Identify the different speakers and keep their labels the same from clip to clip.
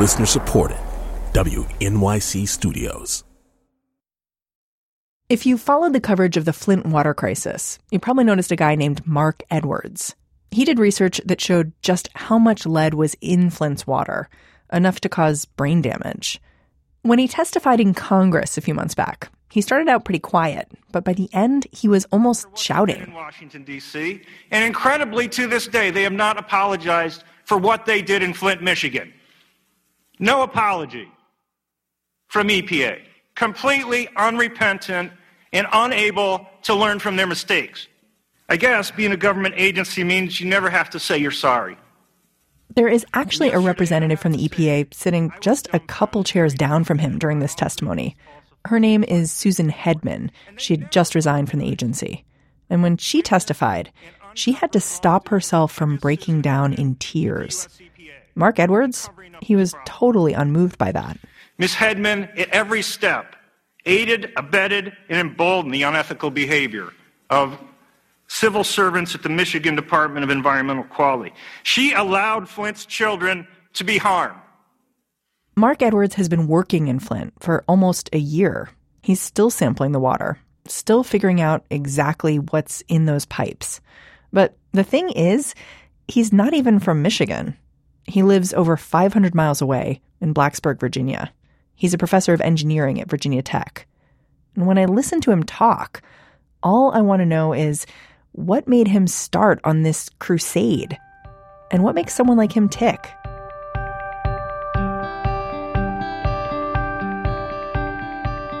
Speaker 1: Listener supported. WNYC Studios.
Speaker 2: If you followed the coverage of the Flint water crisis, you probably noticed a guy named Marc Edwards. He did research that showed just how much lead was in Flint's water, enough to cause brain damage. When he testified in Congress a few months back, he started out pretty quiet, but by the end, he was almost shouting.
Speaker 3: In Washington, D.C., and incredibly to this day, they have not apologized for what they did in Flint, Michigan. No apology from EPA. Completely unrepentant and unable to learn from their mistakes. I guess being a government agency means you never have to say you're sorry.
Speaker 2: There is actually a representative from the EPA sitting just a couple chairs down from him during this testimony. Her name is Susan Hedman. She had just resigned from the agency. And when she testified, she had to stop herself from breaking down in tears. Marc Edwards, he was totally unmoved by that.
Speaker 3: Ms. Hedman, at every step, aided, abetted, and emboldened the unethical behavior of civil servants at the Michigan Department of Environmental Quality. She allowed Flint's children to be harmed.
Speaker 2: Marc Edwards has been working in Flint for almost a year. He's still sampling the water, still figuring out exactly what's in those pipes. But the thing is, he's not even from Michigan. He lives over 500 miles away in Blacksburg, Virginia. He's a professor of engineering at Virginia Tech. And when I listen to him talk, all I want to know is what made him start on this crusade? And what makes someone like him tick?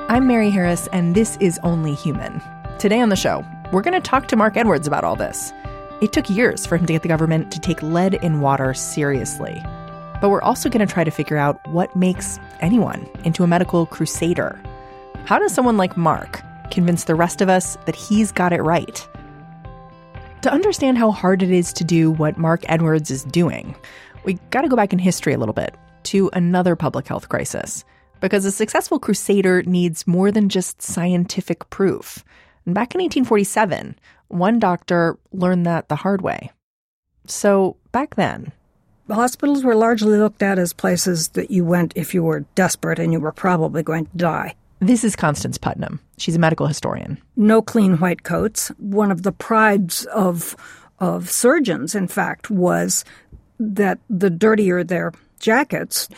Speaker 2: I'm Mary Harris, and this is Only Human. Today on the show, we're going to talk to Marc Edwards about all this. It took years for him to get the government to take lead in water seriously. But we're also going to try to figure out what makes anyone into a medical crusader. How does someone like Marc convince the rest of us that he's got it right? To understand how hard it is to do what Marc Edwards is doing, we got to go back in history a little bit to another public health crisis. Because a successful crusader needs more than just scientific proof. And back in 1847, one doctor learned that the hard way. So back then,
Speaker 4: hospitals were largely looked at as places that you went if you were desperate and you were probably going to die.
Speaker 2: This is Constance Putnam. She's a medical historian.
Speaker 4: No clean white coats. One of the prides of of surgeons, in fact, was that the dirtier their jackets,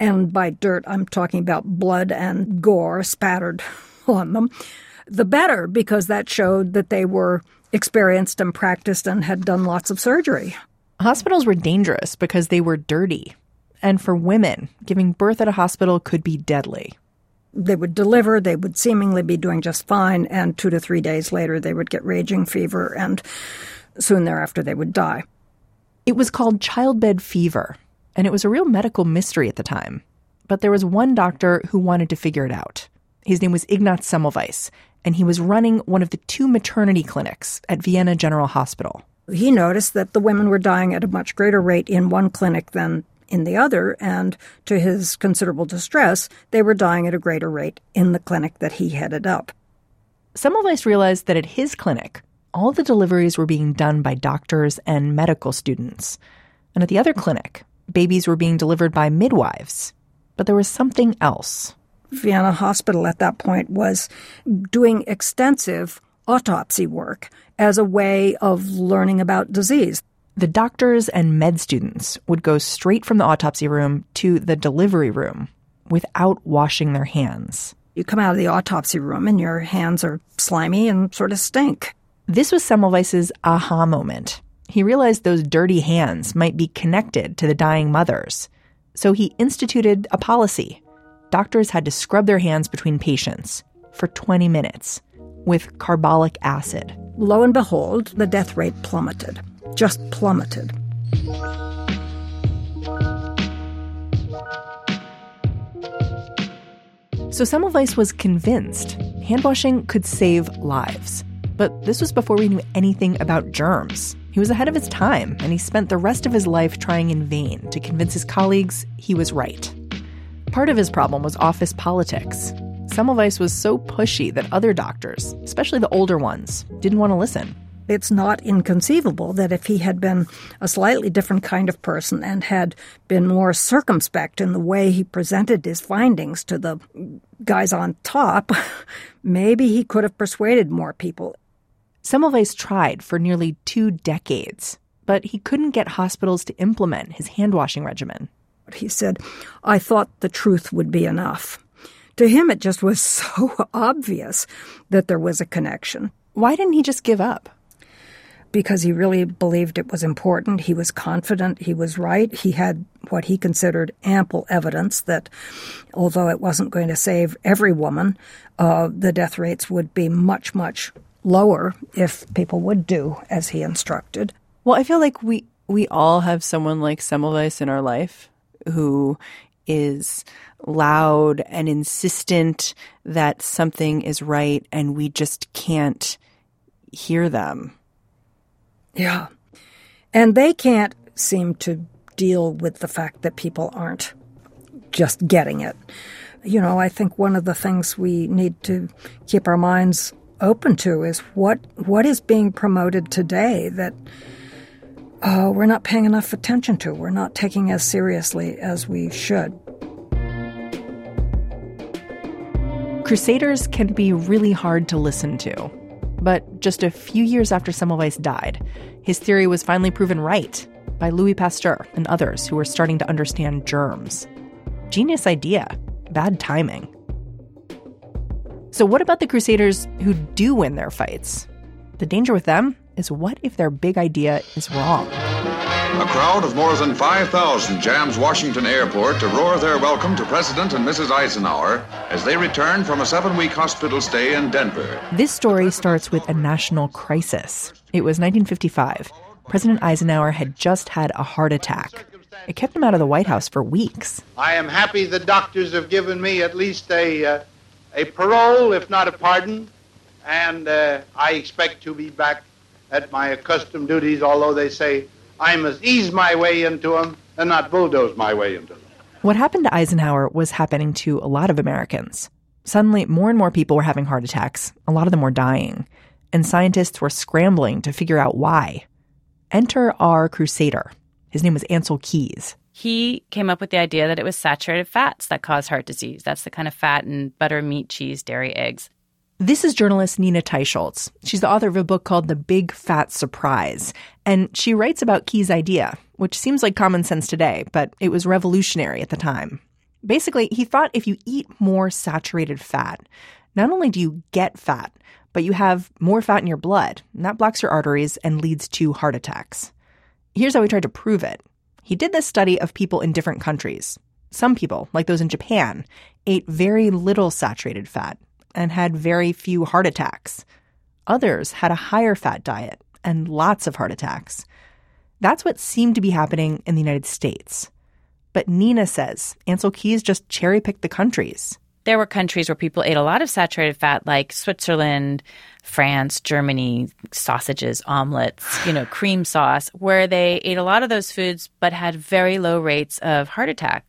Speaker 4: and by dirt I'm talking about blood and gore spattered on them, the better, because that showed that they were experienced and practiced and had done lots of surgery.
Speaker 2: Hospitals were dangerous because they were dirty. And for women, giving birth at a hospital could be deadly.
Speaker 4: They would deliver, they would seemingly be doing just fine, and two to three days later they would get raging fever, and soon thereafter they would die.
Speaker 2: It was called childbed fever, and it was a real medical mystery at the time. But there was one doctor who wanted to figure it out. His name was Ignaz Semmelweis, and he was running one of the two maternity clinics at Vienna General Hospital
Speaker 4: he noticed that the women were dying at a much greater rate in one clinic than in the other, and to his considerable distress, they were dying at a greater rate in the clinic that he headed up.
Speaker 2: Semmelweis realized that at his clinic, all the deliveries were being done by doctors and medical students. And at the other clinic, babies were being delivered by midwives. But there was something else.
Speaker 4: Vienna Hospital at that point was doing extensive autopsy work as a way of learning about disease.
Speaker 2: The doctors and med students would go straight from the autopsy room to the delivery room without washing their hands.
Speaker 4: You come out of the autopsy room and your hands are slimy and sort of stink.
Speaker 2: This was Semmelweis's aha moment. He realized those dirty hands might be connected to the dying mothers. So he instituted a policy. Doctors had to scrub their hands between patients for 20 minutes with carbolic acid.
Speaker 4: Lo and behold, the death rate plummeted, just plummeted.
Speaker 2: So Semmelweis was convinced hand washing could save lives. But this was before we knew anything about germs. He was ahead of his time, and he spent the rest of his life trying in vain to convince his colleagues he was right. Part of his problem was office politics. Semmelweis was so pushy that other doctors, especially the older ones, didn't want to listen.
Speaker 4: it's not inconceivable that if he had been a slightly different kind of person and had been more circumspect in the way he presented his findings to the guys on top, maybe he could have persuaded more people.
Speaker 2: Semmelweis tried for nearly two decades, but he couldn't get hospitals to implement his hand washing regimen.
Speaker 4: He said, I thought the truth would be enough. To him, it just was so obvious that there was a connection.
Speaker 2: Why didn't he just give up?
Speaker 4: because he really believed it was important. He was confident he was right. He had what he considered ample evidence that although it wasn't going to save every woman, uh, the death rates would be much, much lower if people would do as he instructed.
Speaker 2: Well, I feel like we we all have someone like Semmelweis in our life who is loud and insistent that something is right and we just can't hear them.
Speaker 4: Yeah. And they can't seem to deal with the fact that people aren't just getting it. You know, I think one of the things we need to keep our minds open to is what what is being promoted today that uh, we're not paying enough attention to. We're not taking as seriously as we should.
Speaker 2: Crusaders can be really hard to listen to. But just a few years after Semmelweis died, his theory was finally proven right by Louis Pasteur and others who were starting to understand germs. Genius idea, bad timing. So, what about the Crusaders who do win their fights? The danger with them is what if their big idea is wrong?
Speaker 5: A crowd of more than 5,000 jams Washington Airport to roar their welcome to President and Mrs. Eisenhower as they return from a seven week hospital stay in Denver.
Speaker 2: This story starts with a national crisis. It was 1955. President Eisenhower had just had a heart attack. It kept him out of the White House for weeks.
Speaker 6: I am happy the doctors have given me at least a, uh, a parole, if not a pardon, and uh, I expect to be back at my accustomed duties, although they say I must ease my way into them and not bulldoze my way into them.
Speaker 2: What happened to Eisenhower was happening to a lot of Americans. Suddenly, more and more people were having heart attacks. A lot of them were dying. And scientists were scrambling to figure out why. Enter our crusader. His name was Ancel Keys.
Speaker 7: He came up with the idea that it was saturated fats that cause heart disease. That's the kind of fat in butter, meat, cheese, dairy, eggs.
Speaker 2: This is journalist Nina Teicholz. She's the author of a book called The Big Fat Surprise, and she writes about Key's idea, which seems like common sense today, but it was revolutionary at the time. Basically, he thought if you eat more saturated fat, not only do you get fat, but you have more fat in your blood, and that blocks your arteries and leads to heart attacks. Here's how he tried to prove it. He did this study of people in different countries. Some people, like those in Japan, ate very little saturated fat, and had very few heart attacks. Others had a higher fat diet and lots of heart attacks. That's what seemed to be happening in the United States. But Nina says Ancel Keys just cherry picked the countries.
Speaker 7: There were countries where people ate a lot of saturated fat, like Switzerland, France, Germany, sausages, omelets, you know, cream sauce, where they ate a lot of those foods but had very low rates of heart attack.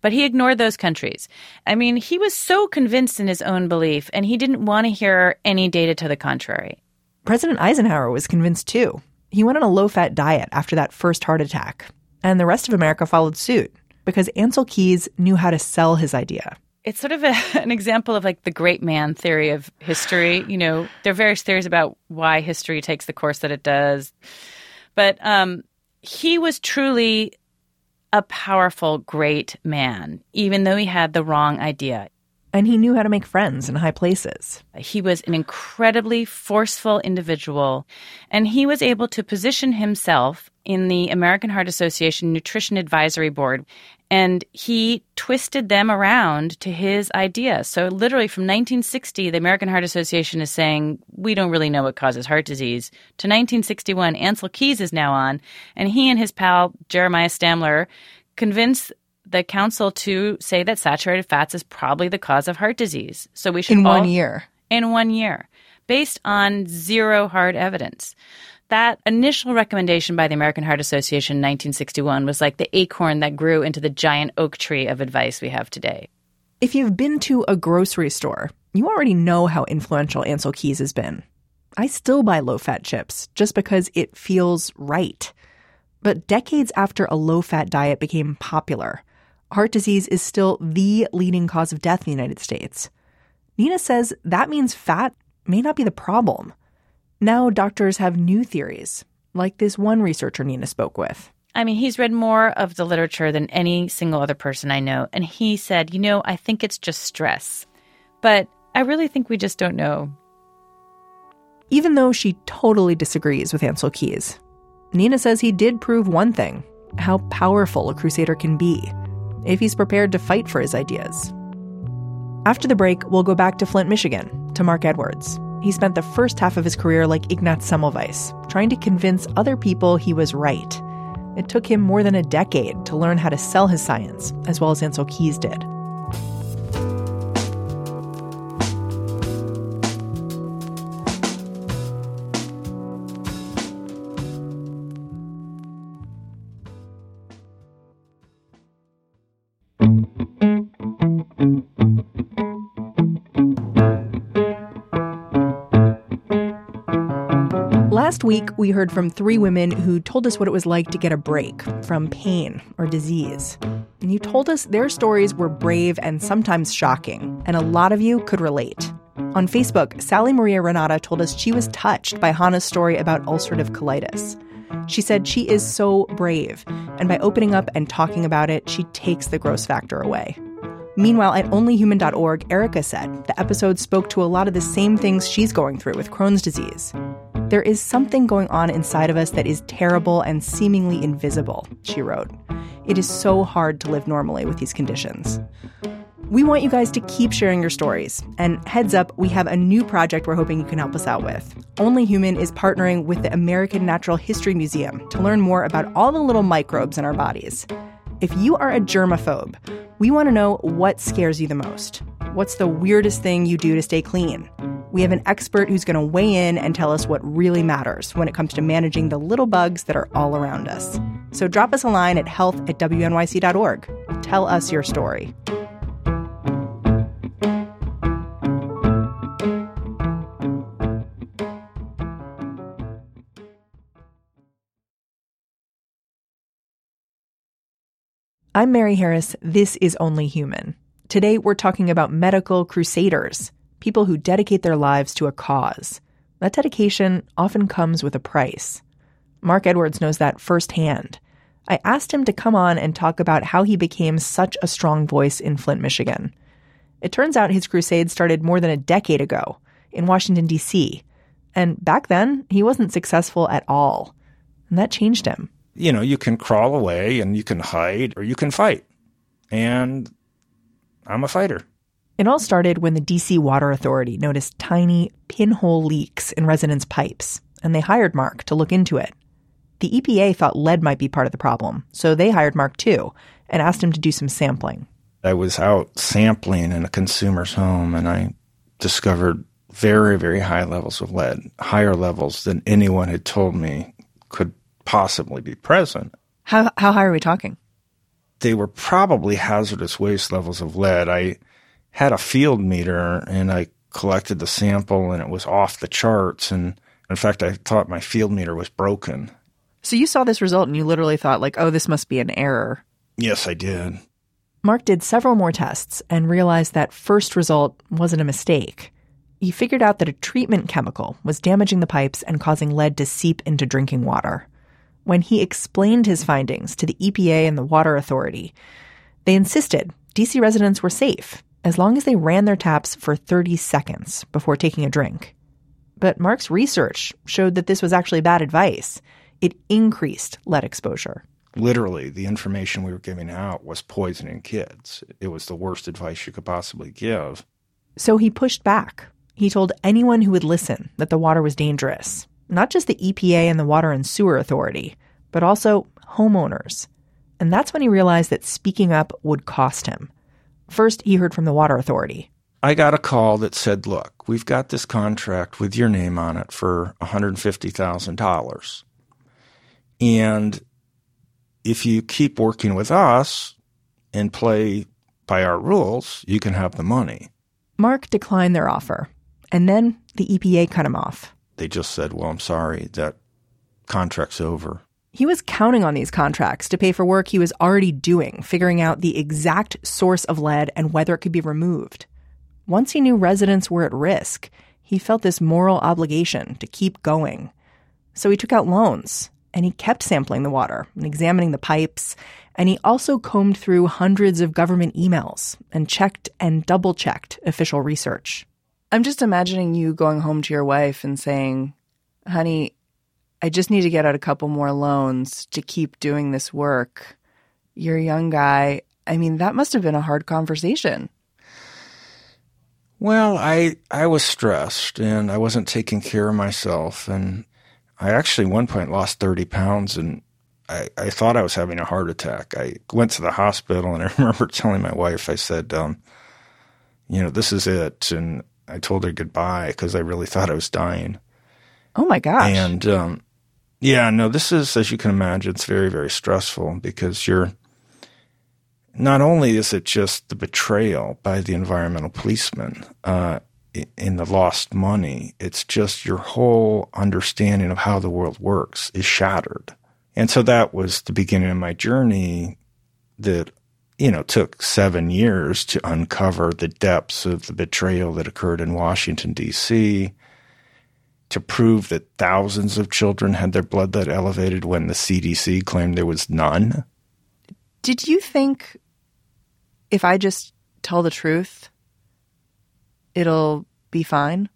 Speaker 7: But he ignored those countries. I mean, he was so convinced in his own belief, and he didn't want to hear any data to the contrary.
Speaker 2: President Eisenhower was convinced too. He went on a low fat diet after that first heart attack, and the rest of America followed suit because Ancel Keys knew how to sell his idea
Speaker 7: it's sort of a, an example of like the great man theory of history. You know, there are various theories about why history takes the course that it does. But um, he was truly a powerful, great man, even though he had the wrong idea.
Speaker 2: And he knew how to make friends in high places.
Speaker 7: He was an incredibly forceful individual, and he was able to position himself in the American Heart Association Nutrition Advisory Board and he twisted them around to his idea. So, literally from 1960, the American Heart Association is saying, we don't really know what causes heart disease. To 1961, Ancel Keys is now on, and he and his pal, Jeremiah Stamler, convince the council to say that saturated fats is probably the cause of heart disease. So, we should.
Speaker 2: In
Speaker 7: all,
Speaker 2: one year.
Speaker 7: In one year, based on zero hard evidence that initial recommendation by the American Heart Association in 1961 was like the acorn that grew into the giant oak tree of advice we have today.
Speaker 2: If you've been to a grocery store, you already know how influential Ancel Keys has been. I still buy low fat chips just because it feels right. But decades after a low fat diet became popular, heart disease is still the leading cause of death in the United States. Nina says that means fat may not be the problem. Now doctors have new theories, like this one researcher Nina spoke with.
Speaker 7: I mean, he's read more of the literature than any single other person I know. And he said, you know, I think it's just stress. But I really think we just don't know.
Speaker 2: Even though she totally disagrees with Ancel Keys, Nina says he did prove one thing how powerful a crusader can be if he's prepared to fight for his ideas. After the break, we'll go back to Flint, Michigan, to Marc Edwards. He spent the first half of his career like Ignaz Semmelweis, trying to convince other people he was right. It took him more than a decade to learn how to sell his science, as well as Ancel Keys did. Week, we heard from three women who told us what it was like to get a break from pain or disease. And you told us their stories were brave and sometimes shocking, and a lot of you could relate. On Facebook, Sally Maria Renata told us she was touched by Hannah's story about ulcerative colitis. She said she is so brave, and by opening up and talking about it, she takes the gross factor away. Meanwhile, at onlyhuman.org, Erica said the episode spoke to a lot of the same things she's going through with Crohn's disease. There is something going on inside of us that is terrible and seemingly invisible, she wrote. It is so hard to live normally with these conditions. We want you guys to keep sharing your stories. And heads up, we have a new project we're hoping you can help us out with. Only Human is partnering with the American Natural History Museum to learn more about all the little microbes in our bodies. If you are a germaphobe, we want to know what scares you the most. What's the weirdest thing you do to stay clean? We have an expert who's going to weigh in and tell us what really matters when it comes to managing the little bugs that are all around us. So drop us a line at health at wnyc.org. Tell us your story. I'm Mary Harris. This is Only Human. Today, we're talking about medical crusaders, people who dedicate their lives to a cause. That dedication often comes with a price. Marc Edwards knows that firsthand. I asked him to come on and talk about how he became such a strong voice in Flint, Michigan. It turns out his crusade started more than a decade ago in Washington, D.C. And back then, he wasn't successful at all. And that changed him
Speaker 8: you know, you can crawl away and you can hide or you can fight. And I'm a fighter.
Speaker 2: It all started when the DC Water Authority noticed tiny pinhole leaks in residents' pipes, and they hired Marc to look into it. The EPA thought lead might be part of the problem, so they hired Marc too and asked him to do some sampling.
Speaker 8: I was out sampling in a consumer's home and I discovered very, very high levels of lead, higher levels than anyone had told me could possibly be present.
Speaker 2: How, how high are we talking?
Speaker 8: They were probably hazardous waste levels of lead. I had a field meter and I collected the sample and it was off the charts. And in fact, I thought my field meter was broken.
Speaker 2: So you saw this result and you literally thought, like, oh, this must be an error.
Speaker 8: Yes, I did.
Speaker 2: Marc did several more tests and realized that first result wasn't a mistake. He figured out that a treatment chemical was damaging the pipes and causing lead to seep into drinking water when he explained his findings to the EPA and the Water Authority. They insisted DC residents were safe as long as they ran their taps for 30 seconds before taking a drink. But Marc's research showed that this was actually bad advice. It increased lead exposure.
Speaker 8: Literally, the information we were giving out was poisoning kids. It was the worst advice you could possibly give.
Speaker 2: So he pushed back. He told anyone who would listen that the water was dangerous not just the EPA and the Water and Sewer Authority, but also homeowners. And that's when he realized that speaking up would cost him. First, he heard from the Water Authority.
Speaker 8: I got a call that said, Look, we've got this contract with your name on it for $150,000. And if you keep working with us and play by our rules, you can have the money.
Speaker 2: Marc declined their offer. And then the EPA cut him off.
Speaker 8: they just said, well, I'm sorry, that contract's over.
Speaker 2: He was counting on these contracts to pay for work he was already doing, figuring out the exact source of lead and whether it could be removed. Once he knew residents were at risk, he felt this moral obligation to keep going. So he took out loans and he kept sampling the water and examining the pipes. And he also combed through hundreds of government emails and checked and double checked official research. I'm just imagining you going home to your wife and saying, honey, I just need to get out a couple more loans to keep doing this work. You're a young guy. I mean, that must have been a hard conversation.
Speaker 8: Well, I I was stressed and I wasn't taking care of myself and I actually one point lost 30 pounds and I, I thought I was having a heart attack. I went to the hospital and I remember telling my wife, I said, um, you know, this is it. And I told her goodbye because I really thought I was dying.
Speaker 2: Oh my gosh.
Speaker 8: And um, yeah, no, this is, as you can imagine, it's very, very stressful because you're not only is it just the betrayal by the environmental policeman uh, in the lost money, it's just your whole understanding of how the world works is shattered. And so that was the beginning of my journey that, you know, took seven years to uncover the depths of the betrayal that occurred in Washington, D.C., to prove that thousands of children had their blood lead elevated when the CDC claimed there was none.
Speaker 2: Did you think if I just tell the truth, it'll be fine?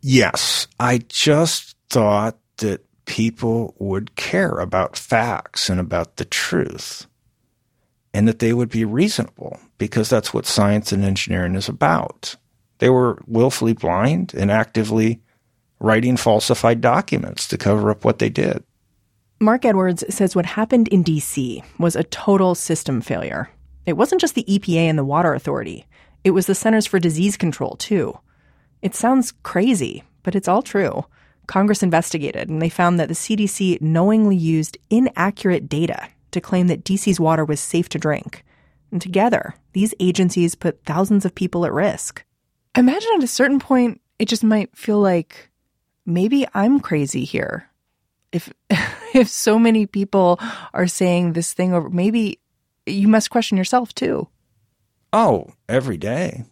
Speaker 8: Yes. I just thought that people would care about facts and about the truth and that they would be reasonable because that's what science and engineering is about. They were willfully blind and actively writing falsified documents to cover up what they did.
Speaker 2: Marc Edwards says what happened in DC was a total system failure. It wasn't just the EPA and the Water Authority, it was the Centers for Disease Control, too. It sounds crazy, but it's all true. Congress investigated and they found that the CDC knowingly used inaccurate data to claim that DC's water was safe to drink. And together, these agencies put thousands of people at risk. Imagine at a certain point, it just might feel like maybe I'm crazy here. If if so many people are saying this thing over, maybe you must question yourself too.
Speaker 8: Oh, every day.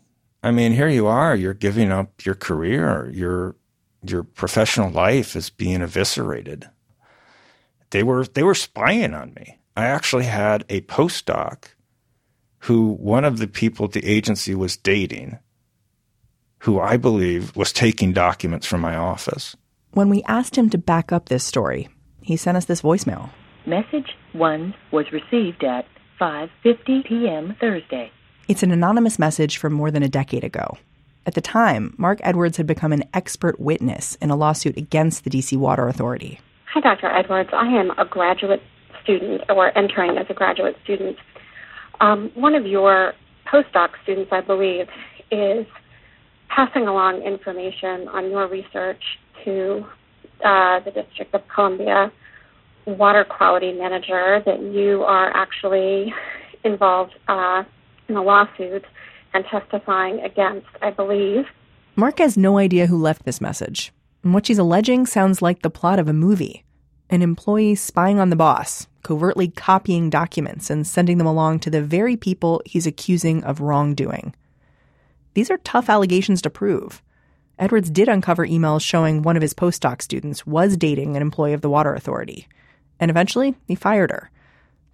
Speaker 8: I mean, here you are. You're giving up your career. Your your professional life is being eviscerated. They were they were spying on me. I actually had a postdoc who one of the people at the agency was dating, who I believe was taking documents from my office.
Speaker 2: When we asked him to back up this story, he sent us this voicemail.
Speaker 9: Message 1 was received at 5:50 p.m. Thursday.
Speaker 2: It's an anonymous message from more than a decade ago. At the time, Marc Edwards had become an expert witness in a lawsuit against the DC Water Authority.
Speaker 10: Hi, Dr. Edwards. I am a graduate student, or entering as a graduate student. Um, one of your postdoc students, I believe, is passing along information on your research to uh, the District of Columbia water quality manager that you are actually involved uh, in a lawsuit and testifying against, I believe.
Speaker 2: Marc has no idea who left this message. And what she's alleging sounds like the plot of a movie an employee spying on the boss, covertly copying documents and sending them along to the very people he's accusing of wrongdoing. These are tough allegations to prove. Edwards did uncover emails showing one of his postdoc students was dating an employee of the Water Authority. And eventually, he fired her.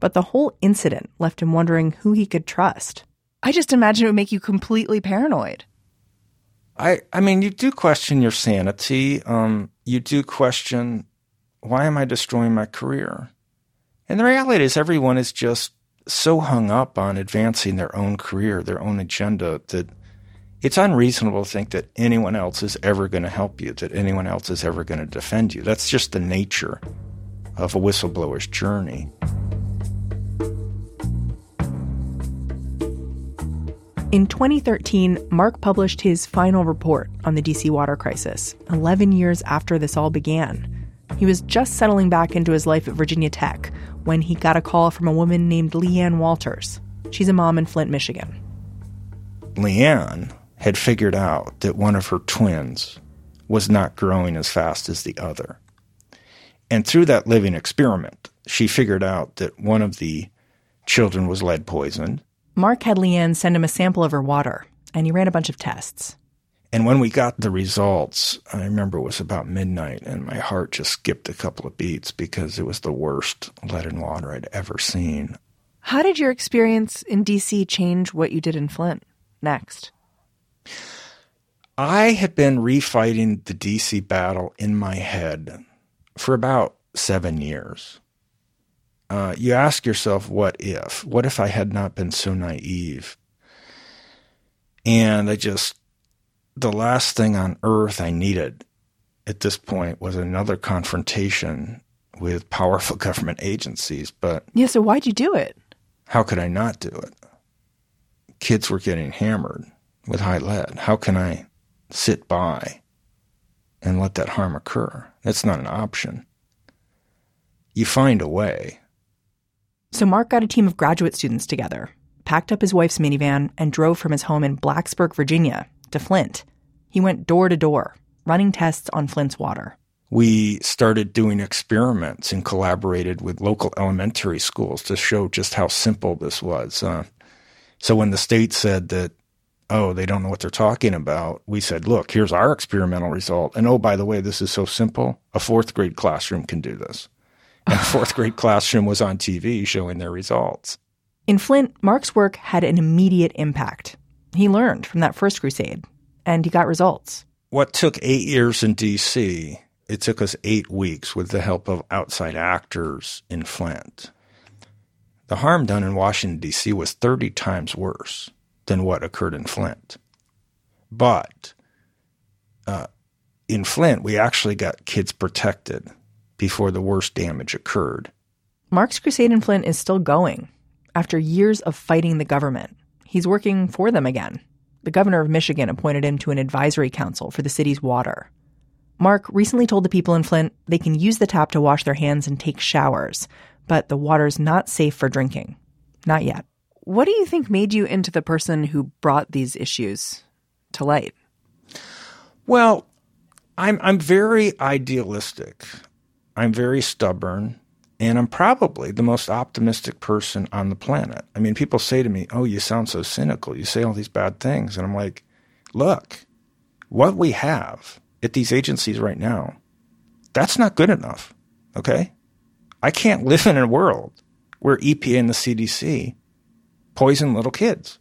Speaker 2: But the whole incident left him wondering who he could trust. I just imagine it would make you completely paranoid.
Speaker 8: I, I mean, you do question your sanity. Um, you do question why am I destroying my career? And the reality is, everyone is just so hung up on advancing their own career, their own agenda, that it's unreasonable to think that anyone else is ever going to help you, that anyone else is ever going to defend you. That's just the nature of a whistleblower's journey.
Speaker 2: In 2013, Marc published his final report on the DC water crisis, 11 years after this all began. He was just settling back into his life at Virginia Tech when he got a call from a woman named LeeAnne Walters. She's a mom in Flint, Michigan.
Speaker 8: LeeAnne had figured out that one of her twins was not growing as fast as the other. And through that living experiment, she figured out that one of the children was lead poisoned.
Speaker 2: Marc had LeeAnne send him a sample of her water, and he ran a bunch of tests.
Speaker 8: And when we got the results, I remember it was about midnight, and my heart just skipped a couple of beats because it was the worst lead in water I'd ever seen.
Speaker 2: How did your experience in DC change what you did in Flint next?
Speaker 8: I had been refighting the DC battle in my head for about seven years. Uh, you ask yourself, what if? What if I had not been so naive? And I just, the last thing on earth I needed at this point was another confrontation with powerful government agencies. But
Speaker 2: yeah, so why'd you do it?
Speaker 8: How could I not do it? Kids were getting hammered with high lead. How can I sit by and let that harm occur? That's not an option. You find a way.
Speaker 2: So Marc got a team of graduate students together, packed up his wife's minivan, and drove from his home in Blacksburg, Virginia, to Flint. He went door to door, running tests on Flint's water.
Speaker 8: We started doing experiments and collaborated with local elementary schools to show just how simple this was. Uh, so when the state said that, oh, they don't know what they're talking about, we said, look, here's our experimental result. And oh, by the way, this is so simple. A fourth grade classroom can do this. And a fourth grade classroom was on TV showing their results.
Speaker 2: In Flint, Marc's work had an immediate impact. He learned from that first crusade, and he got results.
Speaker 8: What took eight years in D.C., it took us eight weeks with the help of outside actors in Flint. The harm done in Washington, D.C. was 30 times worse than what occurred in Flint. But uh, in Flint, we actually got kids protected before the worst damage occurred.
Speaker 2: Marc's crusade in Flint is still going. After years of fighting the government, he's working for them again. The governor of Michigan appointed him to an advisory council for the city's water. Marc recently told the people in Flint they can use the tap to wash their hands and take showers, but the water's not safe for drinking. Not yet. What do you think made you into the person who brought these issues to light?
Speaker 8: Well, I'm I'm very idealistic. I'm very stubborn, and I'm probably the most optimistic person on the planet. I mean, people say to me, "Oh, you sound so cynical. You say all these bad things." And I'm like, "Look, what we have at these agencies right now, that's not good enough. Okay? I can't live in a world where EPA and the CDC poison little kids.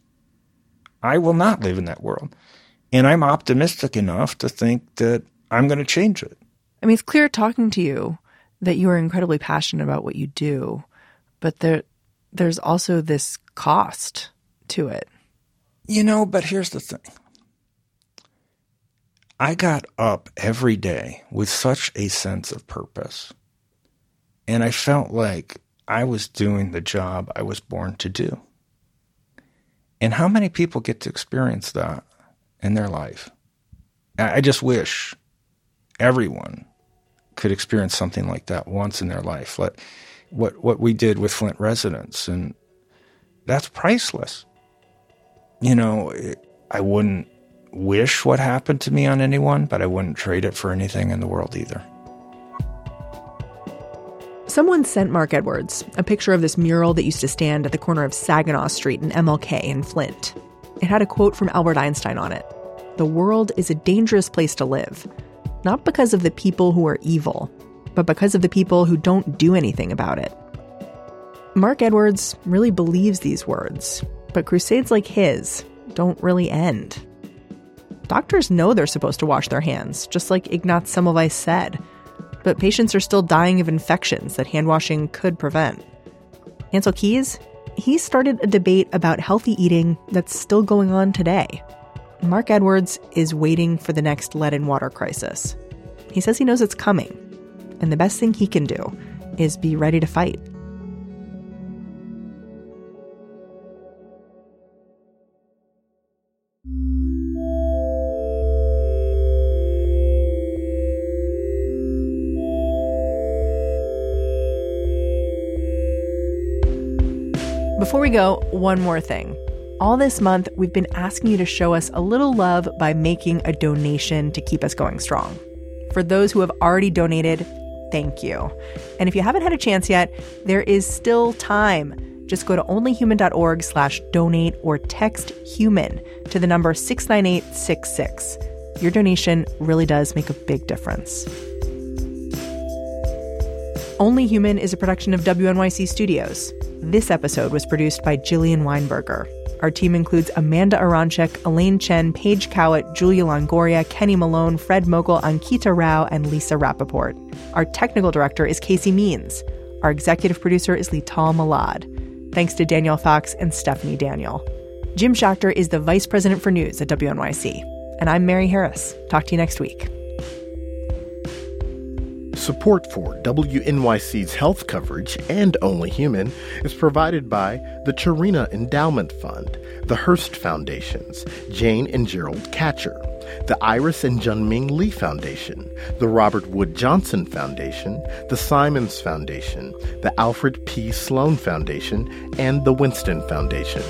Speaker 8: I will not live in that world. And I'm optimistic enough to think that I'm going to change it.
Speaker 2: I mean, it's clear talking to you that you are incredibly passionate about what you do, but there, there's also this cost to it.
Speaker 8: You know, but here's the thing I got up every day with such a sense of purpose. And I felt like I was doing the job I was born to do. And how many people get to experience that in their life? I just wish everyone could experience something like that once in their life. Like what what we did with Flint residents, and that's priceless. You know, I wouldn't wish what happened to me on anyone, but I wouldn't trade it for anything in the world either.
Speaker 2: Someone sent Marc Edwards a picture of this mural that used to stand at the corner of Saginaw Street and MLK in Flint. It had a quote from Albert Einstein on it The world is a dangerous place to live, not because of the people who are evil, but because of the people who don't do anything about it. Marc Edwards really believes these words, but crusades like his don't really end doctors know they're supposed to wash their hands, just like Ignaz Semmelweis said. But patients are still dying of infections that hand washing could prevent. Ancel Keys, he started a debate about healthy eating that's still going on today. Marc Edwards is waiting for the next lead and water crisis. He says he knows it's coming, and the best thing he can do is be ready to fight. Before we go, one more thing. all this month, we've been asking you to show us a little love by making a donation to keep us going strong. For those who have already donated, thank you. And if you haven't had a chance yet, there is still time. Just go to onlyhuman.org slash donate or text human to the number 69866. Your donation really does make a big difference. Only Human is a production of WNYC Studios. This episode was produced by Jillian Weinberger. Our team includes Amanda Aronczyk, Elaine Chen, Paige Cowett, Julia Longoria, Kenny Malone, Fred Mogul, Ankita Rao, and Lisa Rappaport. Our technical director is Casey Means. Our executive producer is Lital Malad. Thanks to Daniel Fox and Stephanie Daniel. Jim Schachter is the Vice President for News at WNYC. And I'm Mary Harris. Talk to you next week.
Speaker 11: Support for WNYC's health coverage and Only Human is provided by the Charina Endowment Fund, the Hearst Foundations, Jane and Gerald Katcher, the Iris and Junming Le Foundation, the Robert Wood Johnson Foundation, the Simons Foundation, the Alfred P. Sloan Foundation, and the Winston Foundation.